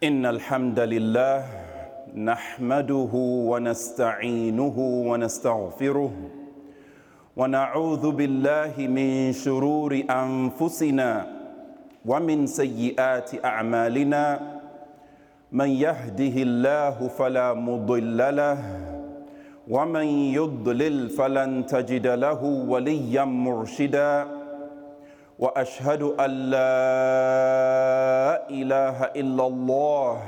إن الحمد لله نحمده ونستعينه ونستغفره ونعوذ بالله من شرور أنفسنا ومن سيئات أعمالنا. من يهده الله فلا مضل له ومن يضلل فلن تجد له وليا مرشدا. وأشهد أن لا إله إلا الله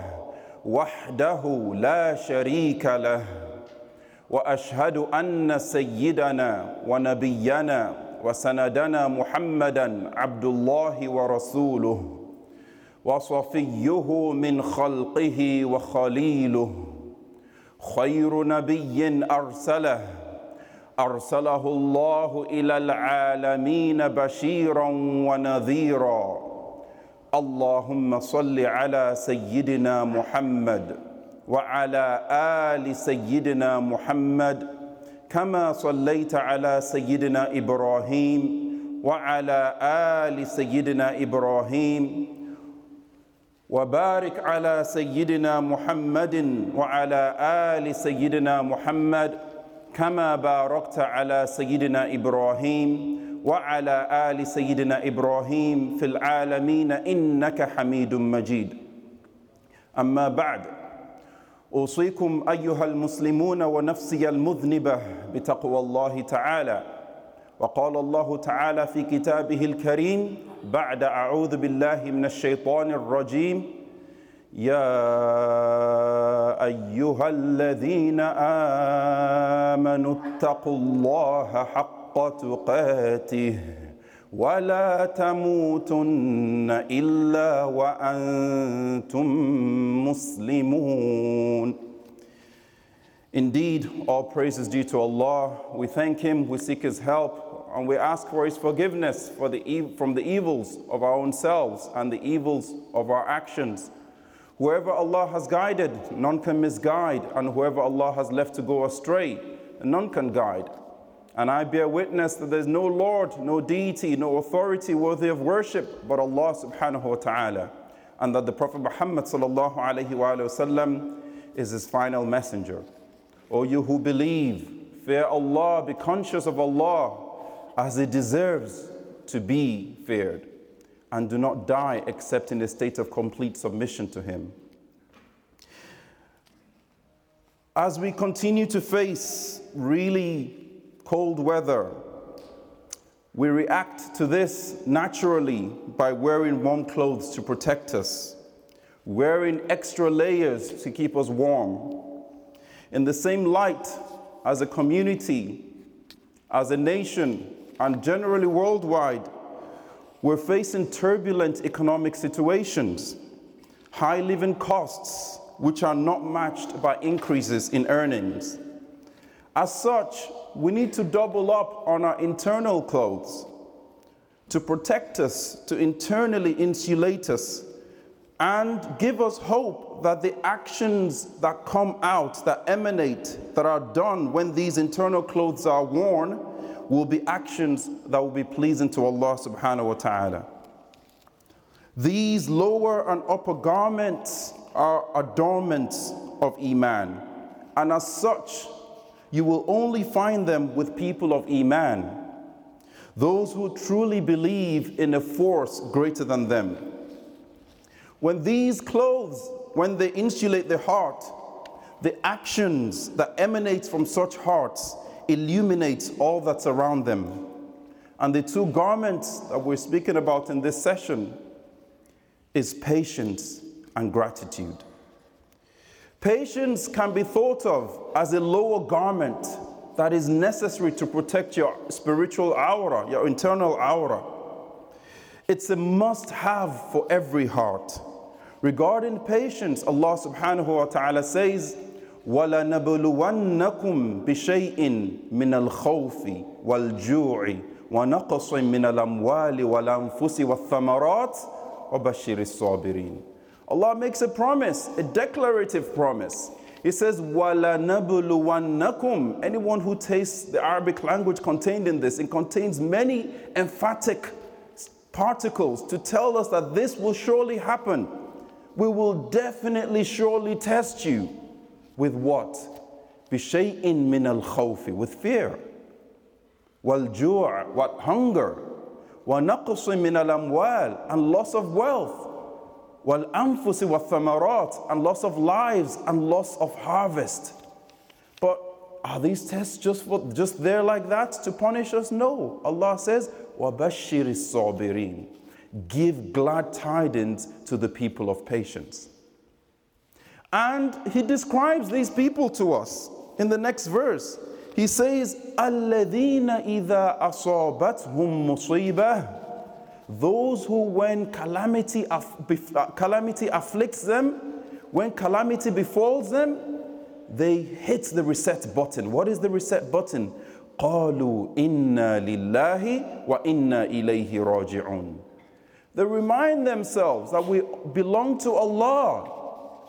وحده لا شريك له وأشهد أن سيدنا ونبينا وسندنا محمدا عبد الله ورسوله وصفيه من خلقه وخليله خير نبي أرسله أرسله الله إلى العالمين بشيرا ونذيرا. اللهم صل على سيدنا محمد وعلى آل سيدنا محمد كما صليت على سيدنا إبراهيم وعلى آل سيدنا إبراهيم. وبارك على سيدنا محمد وعلى آل سيدنا محمد كما باركت على سيدنا إبراهيم وعلى آل سيدنا إبراهيم في العالمين إنك حميد مجيد. أما بعد أوصيكم أيها المسلمون ونفسي المذنبة بتقوى الله تعالى. وقال الله تعالى في كتابه الكريم بعد أعوذ بالله من الشيطان الرجيم. يا ايها الذين امنوا اتقوا الله حق تقاته ولا تموتن الا وأنتم مسلمون Indeed, all praise is due to Allah. We thank Him, we seek His help, and we ask for His forgiveness for the from the evils of our own selves and the evils of our actions. Whoever Allah has guided, none can misguide, and whoever Allah has left to go astray, none can guide. And I bear witness that there is no Lord, no deity, no authority worthy of worship but Allah subhanahu wa ta'ala, and that the Prophet Muhammad sallallahu alayhi wa sallam is his final messenger. O you who believe, fear Allah, be conscious of Allah as He deserves to be feared, and do not die except in a state of complete submission to Him. As we continue to face really cold weather, we react to this naturally by wearing warm clothes to protect us, wearing extra layers to keep us warm. In the same light, as a community, as a nation, and generally worldwide, we're facing turbulent economic situations, high living costs, which are not matched by increases in earnings. As such, we need to double up on our internal clothes to protect us, to internally insulate us, and give us hope that the actions that come out, that emanate, that are done when these internal clothes are worn, will be actions that will be pleasing to Allah subhanahu wa ta'ala. These lower and upper garments are adornments of Iman, and as such, you will only find them with people of Iman, those who truly believe in a force greater than them. When these clothes, when they insulate the heart, the actions that emanate from such hearts illuminates all that's around them. And the two garments that we're speaking about in this session is patience and gratitude. Patience can be thought of as a lower garment that is necessary to protect your spiritual aura, your internal aura. It's a must have for every heart. Regarding patience, Allah subhanahu wa ta'ala says, وَلَنَبْلُوَنَّكُمْ بِشَيْءٍ مِّنَ الْخَوْفِ وَالْجُوعِ وَنَقْصٍ مِّنَ الْأَمْوَالِ وَالْأَنفُسِ وَالثَّمَرَاتِ وَبَشِّرِ الصَّابِرِينَ Allah makes a promise, a declarative promise. He says, وَلَنَبْلُوَنَّكُمْ Anyone who tastes the Arabic language contained in this, it contains many emphatic particles to tell us that this will surely happen. we will definitely surely test you with what? بشيء من الخوف with fear والجوع what hunger ونقص من الأموال and loss of wealth والأنفس والثمرات and loss of lives and loss of harvest but are these tests just for, just there like that to punish us no Allah says وبشر الصابرين give glad tidings to the people of patience and he describes these people to us in the next verse. He says, الَّذِينَ إِذَا أَصَابَتْهُمْ مُصِيبَةٌ Those who when calamity, uh, calamity afflicts them, when calamity befalls them, they hit the reset button. What is the reset button? قالوا إنا لله وإنا إليه راجعون. They remind themselves that we belong to Allah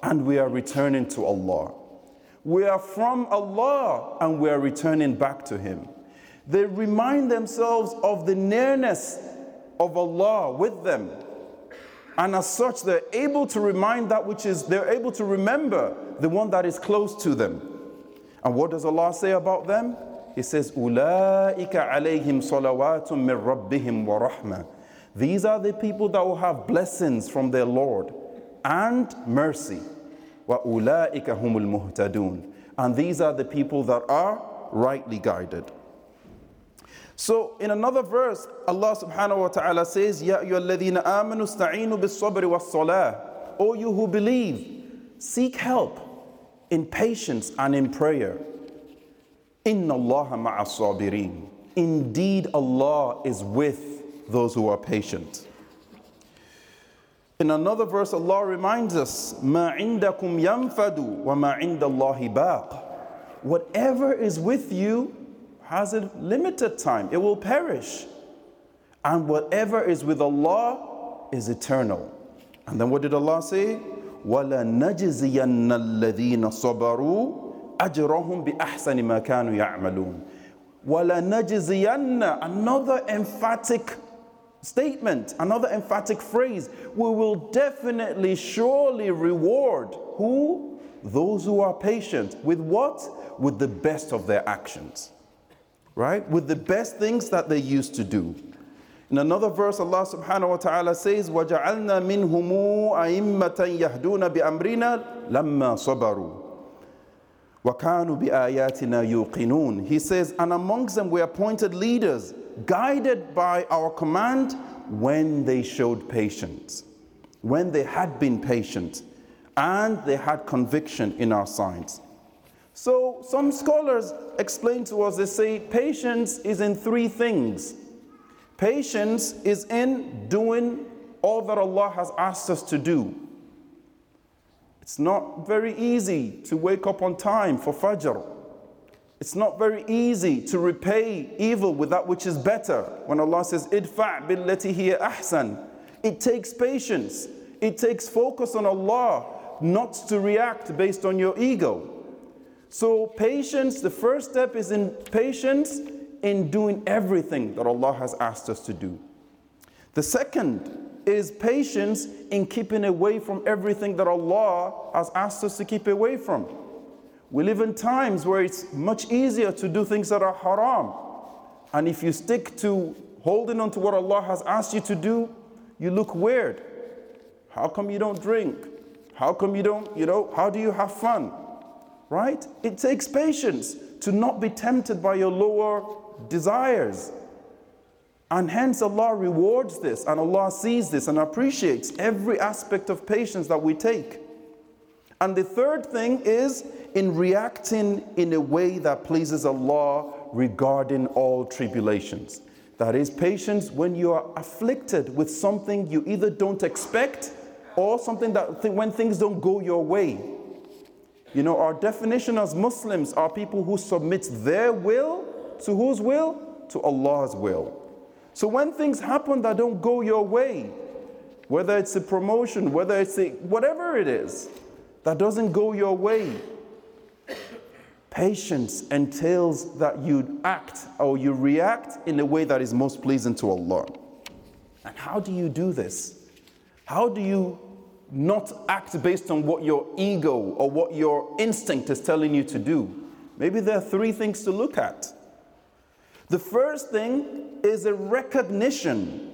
and we are returning to Allah. We are from Allah and we are returning back to Him. They remind themselves of the nearness of Allah with them. And as such, they're able to remind that which is, they're able to remember the one that is close to them. And what does Allah say about them? He says, أُولَٰئِكَ عَلَيْهِمْ صَلَوَاتٌ مِّن رَبِّهِمْ وَرَحْمَةٌ These are the people that will have blessings from their Lord and mercy. وَأُولَٰئِكَ هُمُ الْمُهْتَدُونَ And these are the people that are rightly guided. So in another verse, Allah subhanahu wa ta'ala says, يَا أَيُّهَا الَّذِينَ آمَنُوا اسْتَعِينُوا بِالصَّبْرِ وَالصَّلَاةِ O you who believe, seek help in patience and in prayer. إِنَّ اللَّهَ مَعَ الصَّابِرِينَ Indeed, Allah is with those who are patient. In another verse, Allah reminds us, مَا عِنْدَكُمْ يَنْفَدُ وَمَا عِنْدَ اللَّهِ بَاقٍ Whatever is with you has a limited time. It will perish. And whatever is with Allah is eternal. And then what did Allah say? وَلَنَجْزِيَنَّ الَّذِينَ صَبَرُوا أَجْرَهُمْ بِأَحْسَنِ مَا كَانُوا يَعْمَلُونَ وَلَنَجْزِيَنَّ Another emphatic statement, another emphatic phrase. We will definitely, surely reward who? Those who are patient. With what? With the best of their actions. Right? With the best things that they used to do. In another verse, Allah subhanahu wa ta'ala says, وَجَعَلْنَا مِنْهُمُ أَئِمَّةً يَهْدُونَ بِأَمْرِنَا لَمَّا صَبَرُوا وَكَانُوا بِآيَاتِنَا يُوقِنُونَ He says, and amongst them we appointed leaders guided by our command when they showed patience, when they had been patient, and they had conviction in our signs. So, some scholars explain to us, they say patience is in three things. Patience is in doing all that Allah has asked us to do. It's not very easy to wake up on time for Fajr. It's not very easy to repay evil with that which is better. When Allah says, Idfa' hiya ahsan, it takes patience. It takes focus on Allah, not to react based on your ego. So, patience, the first step is in patience in doing everything that Allah has asked us to do. The second is patience in keeping away from everything that Allah has asked us to keep away from. We live in times where it's much easier to do things that are haram. And if you stick to holding on to what Allah has asked you to do, you look weird. How come you don't drink? How come you don't, you know, how do you have fun? Right? It takes patience to not be tempted by your lower desires. And hence Allah rewards this and Allah sees this and appreciates every aspect of patience that we take. And the third thing is in reacting in a way that pleases Allah regarding all tribulations. That is patience when you are afflicted with something you either don't expect or something that th- when things don't go your way. You know, our definition as Muslims are people who submit their will to whose will? To Allah's will. So when things happen that don't go your way, whether it's a promotion, whether it's a whatever it is that doesn't go your way, Patience entails that you act or you react in a way that is most pleasing to Allah. And how do you do this? How do you not act based on what your ego or what your instinct is telling you to do. Maybe there are three things to look at. The first thing is a recognition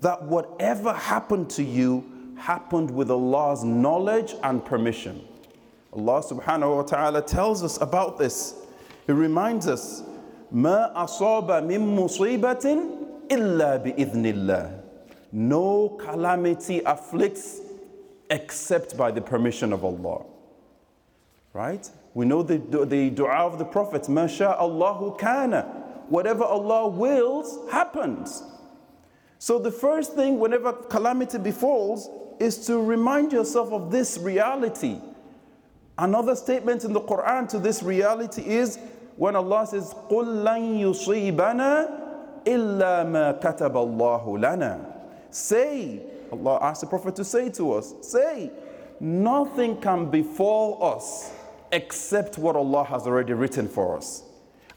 that whatever happened to you happened with Allah's knowledge and permission. Allah subhanahu wa ta'ala tells us about this. He reminds us, ما أصاب من مصيبة إلا بإذن الله. No calamity afflicts except by the permission of Allah. Right? We know the, the dua of the Prophet, Masha Allahu kana. Whatever Allah wills happens. So the first thing, whenever calamity befalls, is to remind yourself of this reality. Another statement in the Quran to this reality is when Allah says, قُل لَن يُصِيبَنَا إِلَّا مَا كَتَبَ اللَّهُ لَنَا Say, Allah asked the Prophet to say to us, say, nothing can befall us except what Allah has already written for us.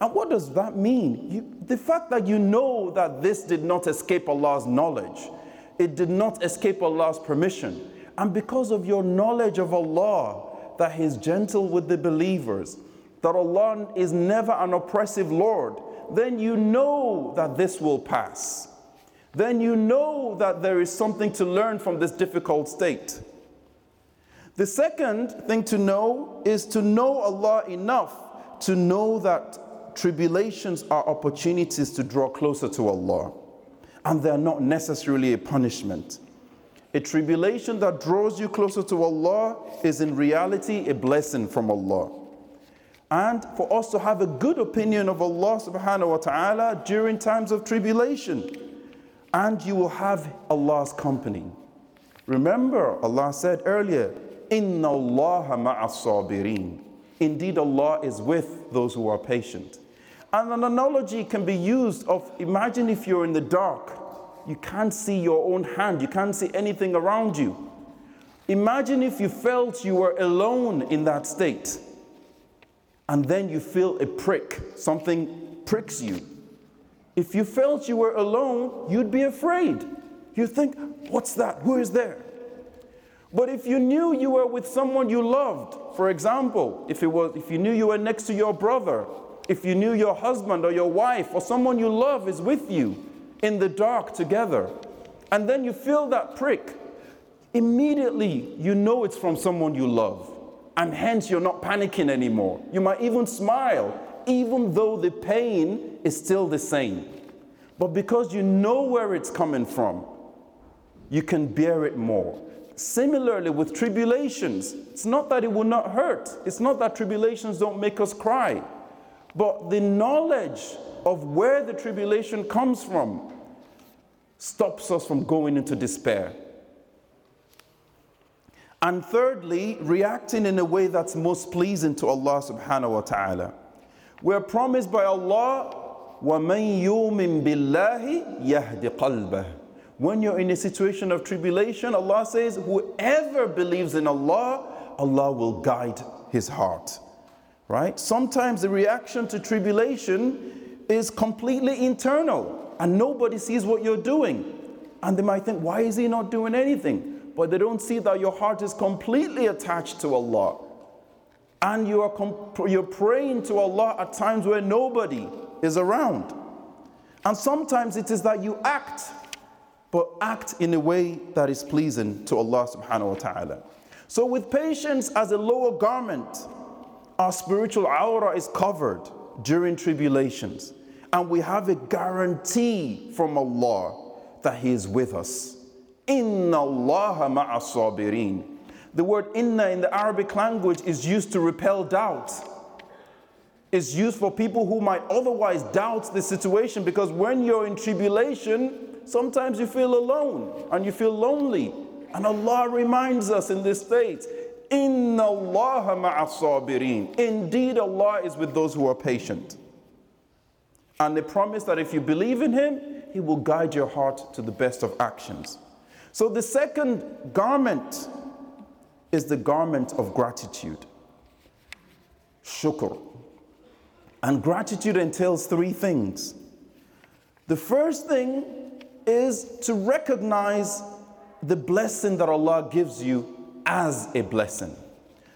And what does that mean? You, the fact that you know that this did not escape Allah's knowledge, it did not escape Allah's permission, and because of your knowledge of Allah, that He's gentle with the believers, that Allah is never an oppressive Lord, then you know that this will pass. Then you know that there is something to learn from this difficult state. The second thing to know is to know Allah enough to know that tribulations are opportunities to draw closer to Allah, and they are not necessarily a punishment. A tribulation that draws you closer to Allah is in reality a blessing from Allah. And for us to have a good opinion of Allah subhanahu wa ta'ala during times of tribulation. And you will have Allah's company. Remember, Allah said earlier, Inna Allah ma'as Indeed, Allah is with those who are patient. And an analogy can be used of imagine if you're in the dark, you can't see your own hand, you can't see anything around you. Imagine if you felt you were alone in that state, and then you feel a prick, something pricks you. If you felt you were alone, you'd be afraid. You'd think, What's that? Who is there? But if you knew you were with someone you loved, for example, if, it was, if you knew you were next to your brother, if you knew your husband or your wife or someone you love is with you in the dark together, and then you feel that prick, immediately you know it's from someone you love. And hence you're not panicking anymore. You might even smile, even though the pain is still the same. But because you know where it's coming from, you can bear it more. Similarly, with tribulations, it's not that it will not hurt, it's not that tribulations don't make us cry, but the knowledge of where the tribulation comes from stops us from going into despair. And thirdly, reacting in a way that's most pleasing to Allah subhanahu wa ta'ala. We're promised by Allah, وَمَن يُؤْمِن بِاللَّهِ يَهْدِ قَلْبَهُ when you're in a situation of tribulation, Allah says, whoever believes in Allah, Allah will guide his heart. Right? Sometimes the reaction to tribulation is completely internal and nobody sees what you're doing. And they might think, why is he not doing anything? But they don't see that your heart is completely attached to Allah. And you are comp- you're praying to Allah at times where nobody is around. And sometimes it is that you act but act in a way that is pleasing to Allah subhanahu wa ta'ala. So, with patience as a lower garment, our spiritual aura is covered during tribulations, and we have a guarantee from Allah that He is with us. Inna Allah ma'as The word inna in the Arabic language is used to repel doubt. It's used for people who might otherwise doubt the situation because when you're in tribulation, sometimes you feel alone and you feel lonely. And Allah reminds us in this state, Inna Allah Indeed, Allah is with those who are patient. And the promise that if you believe in Him, He will guide your heart to the best of actions. So the second garment is the garment of gratitude. Shukr. And gratitude entails three things. The first thing is to recognize the blessing that Allah gives you as a blessing.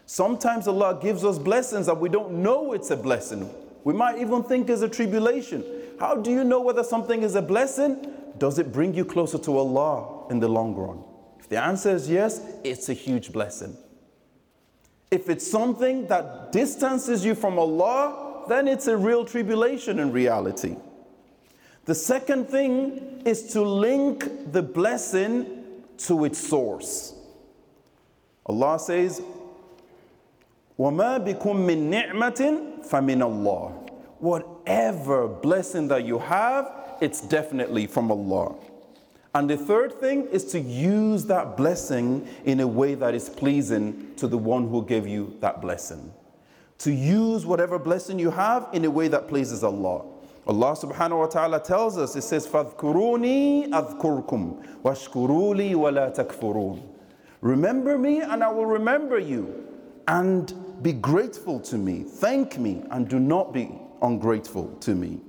Sometimes Allah gives us blessings that we don't know it's a blessing. We might even think it's a tribulation. How do you know whether something is a blessing? Does it bring you closer to Allah in the long run? If the answer is yes, it's a huge blessing. If it's something that distances you from Allah, then it's a real tribulation in reality. The second thing is to link the blessing to its source. Allah says, وَمَا بِكُم مِّن نِعْمَةٍ فَمِنَ اللَّهِ Whatever blessing that you have, it's definitely from Allah. And the third thing is to use that blessing in a way that is pleasing to the one who gave you that blessing. To use whatever blessing you have in a way that pleases Allah. Allah subhanahu wa ta'ala tells us, it says, فَاذْكُرُونِي أَذْكُرْكُمْ وَاشْكُرُوا لِي وَلَا تَكْفُرُونَ Remember me and I will remember you. And be grateful to me. Thank me and do not be ungrateful to me.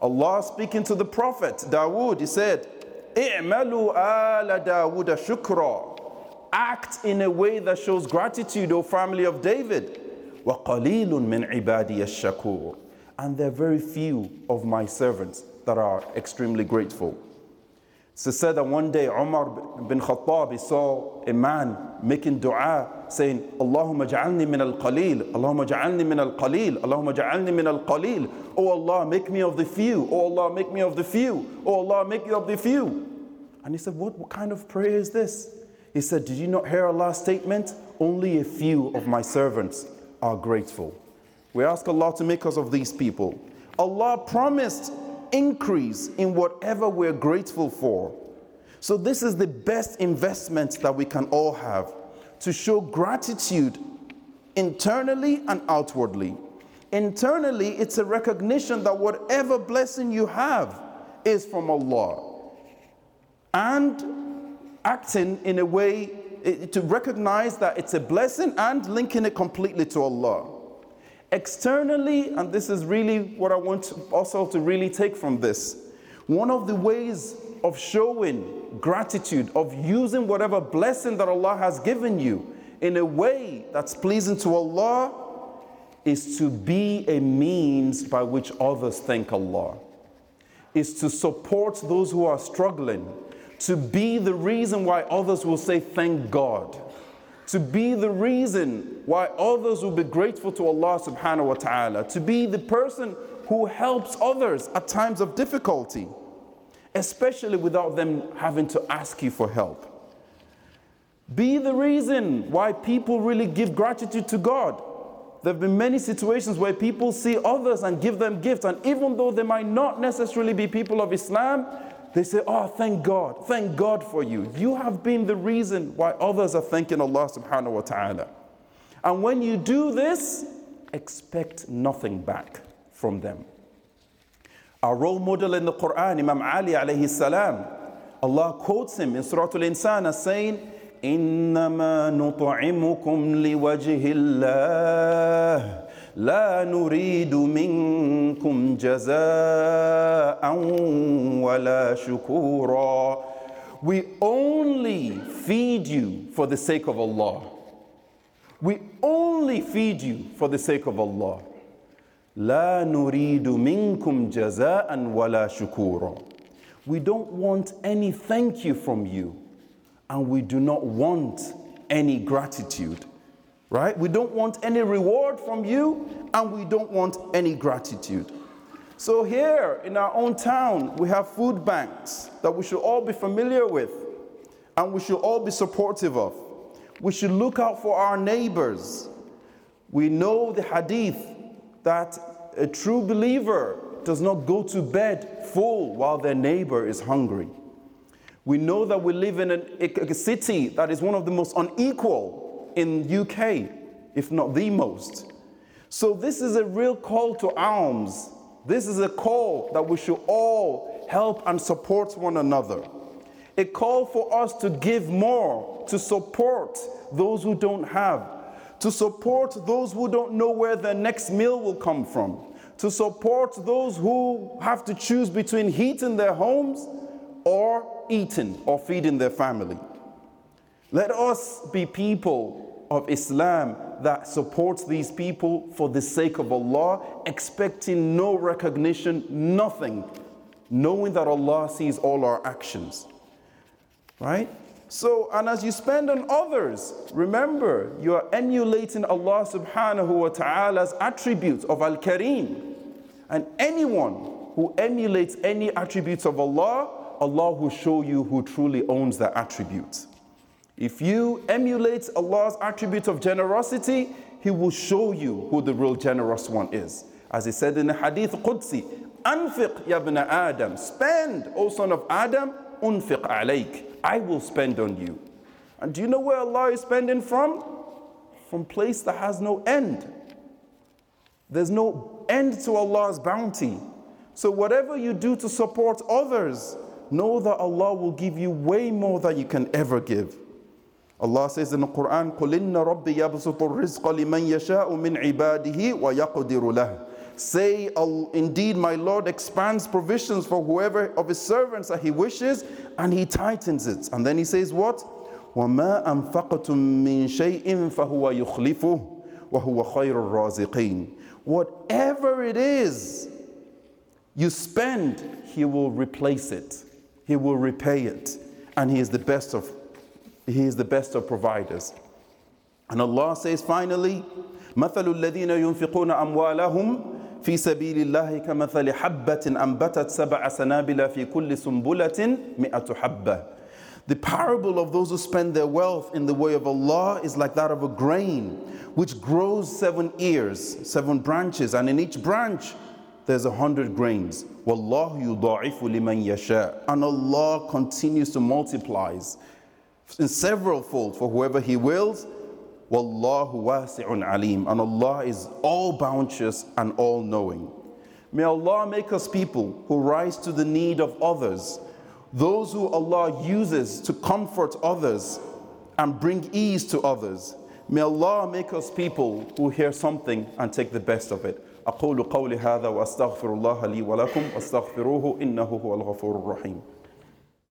Allah speaking to the Prophet Dawood, He said, اعملوا آل داود شكرا Act in a way that shows gratitude, O family of David. وَقَلِيلٌ مِّنْ عِبَادِيَ الشَّكُورِ And there are very few of my servants that are extremely grateful. So said that one day Umar bin Khattab he saw a man making dua saying, Allahumma ja'alni min al-qalil, Allahumma ja'alni min al-qalil, Allahumma ja'alni min al-qalil. Oh Allah, make me of the few. Oh Allah, make me of the few. Oh Allah, make me of the few. And he said, what, what kind of prayer is this? He said, Did you not hear Allah's statement? Only a few of my servants are grateful. We ask Allah to make us of these people. Allah promised increase in whatever we're grateful for. So, this is the best investment that we can all have to show gratitude internally and outwardly. Internally, it's a recognition that whatever blessing you have is from Allah. And acting in a way eh, to recognize that it's a blessing and linking it completely to Allah. Externally, and this is really what I want also to really take from this, one of the ways of showing gratitude, of using whatever blessing that Allah has given you in a way that's pleasing to Allah, is to be a means by which others thank Allah, is to support those who are struggling, to be the reason why others will say, Thank God to be the reason why others will be grateful to Allah subhanahu wa ta'ala, to be the person who helps others at times of difficulty, especially without them having to ask you for help. Be the reason why people really give gratitude to God. There have been many situations where people see others and give them gifts, and even though they might not necessarily be people of Islam, they say, Oh, thank God. Thank God for you. You have been the reason why others are thanking Allah subhanahu wa ta'ala. And when you do this, expect nothing back from them. Our role model in the Quran, Imam Ali alayhi salam, Allah quotes him in Surah Al-Insan as saying, إنما نطعمكم لوجه الله لا نريد منكم جزاء ولا شكورا We only feed you for the sake of Allah. We only feed you for the sake of Allah. لا نريد منكم جزاء ولا شكورا. We don't want any thank you from you, and we do not want any gratitude right? We don't want any reward from you, and we don't want any gratitude. So, here in our own town, we have food banks that we should all be familiar with and we should all be supportive of. We should look out for our neighbors. We know the hadith that a true believer does not go to bed full while their neighbor is hungry. We know that we live in an, a city that is one of the most unequal in UK, if not the most. So this is a real call to alms. This is a call that we should all help and support one another. A call for us to give more, to support those who don't have, to support those who don't know where their next meal will come from, to support those who have to choose between heating their homes or eating or feeding their family. Let us be people of Islam that supports these people for the sake of Allah, expecting no recognition, nothing, knowing that Allah sees all our actions. Right? So, and as you spend on others, remember you are emulating Allah subhanahu wa ta'ala's attributes of Al Kareem. And anyone who emulates any attributes of Allah, Allah will show you who truly owns that attribute. If you emulate Allah's attribute of generosity, He will show you who the real generous one is. As He said in the Hadith Qudsi, Anfiq ya ibn Adam, spend, O son of Adam, unfiq alayk, I will spend on you. And do you know where Allah is spending from? From place that has no end. There's no end to Allah's bounty. So whatever you do to support others, know that Allah will give you way more than you can ever give. Allah says in the Quran, قُلْ إِنَّ رَبِّي يَبْسُطُ الرِّزْقَ لِمَنْ يَشَاءُ مِنْ عِبَادِهِ وَيَقْدِرُ لَهُ Say, indeed, my Lord expands provisions for whoever of his servants that he wishes, and he tightens it. And then he says, What? وَمَا أَنفَقْتُم مِّن شَيْءٍ فَهُوَ يُخْلِفُهُ وَهُوَ خَيْرُ الرَّازِقِينَ Whatever it is you spend, he will replace it. He will repay it. And he is the best of he is the best of providers. And Allah says finally, مثل الذين ينفقون أموالهم في سبيل الله كمثل حبة أنبتت سبع سنابل في كل سنبلة مئة حبة. The parable of those who spend their wealth in the way of Allah is like that of a grain which grows seven ears, seven branches, and in each branch there's a hundred grains. Wallahu yudha'ifu liman yasha. And Allah continues to multiplies in several fold for whoever He wills. Wallahu wasi'un alim. And Allah is all bounteous and all knowing. May Allah make us people who rise to the need of others, those who Allah uses to comfort others and bring ease to others. May Allah make us people who hear something and take the best of it. أقول قولي هذا وأستغفر الله لي ولكم واستغفروه إنه هو الغفور الرحيم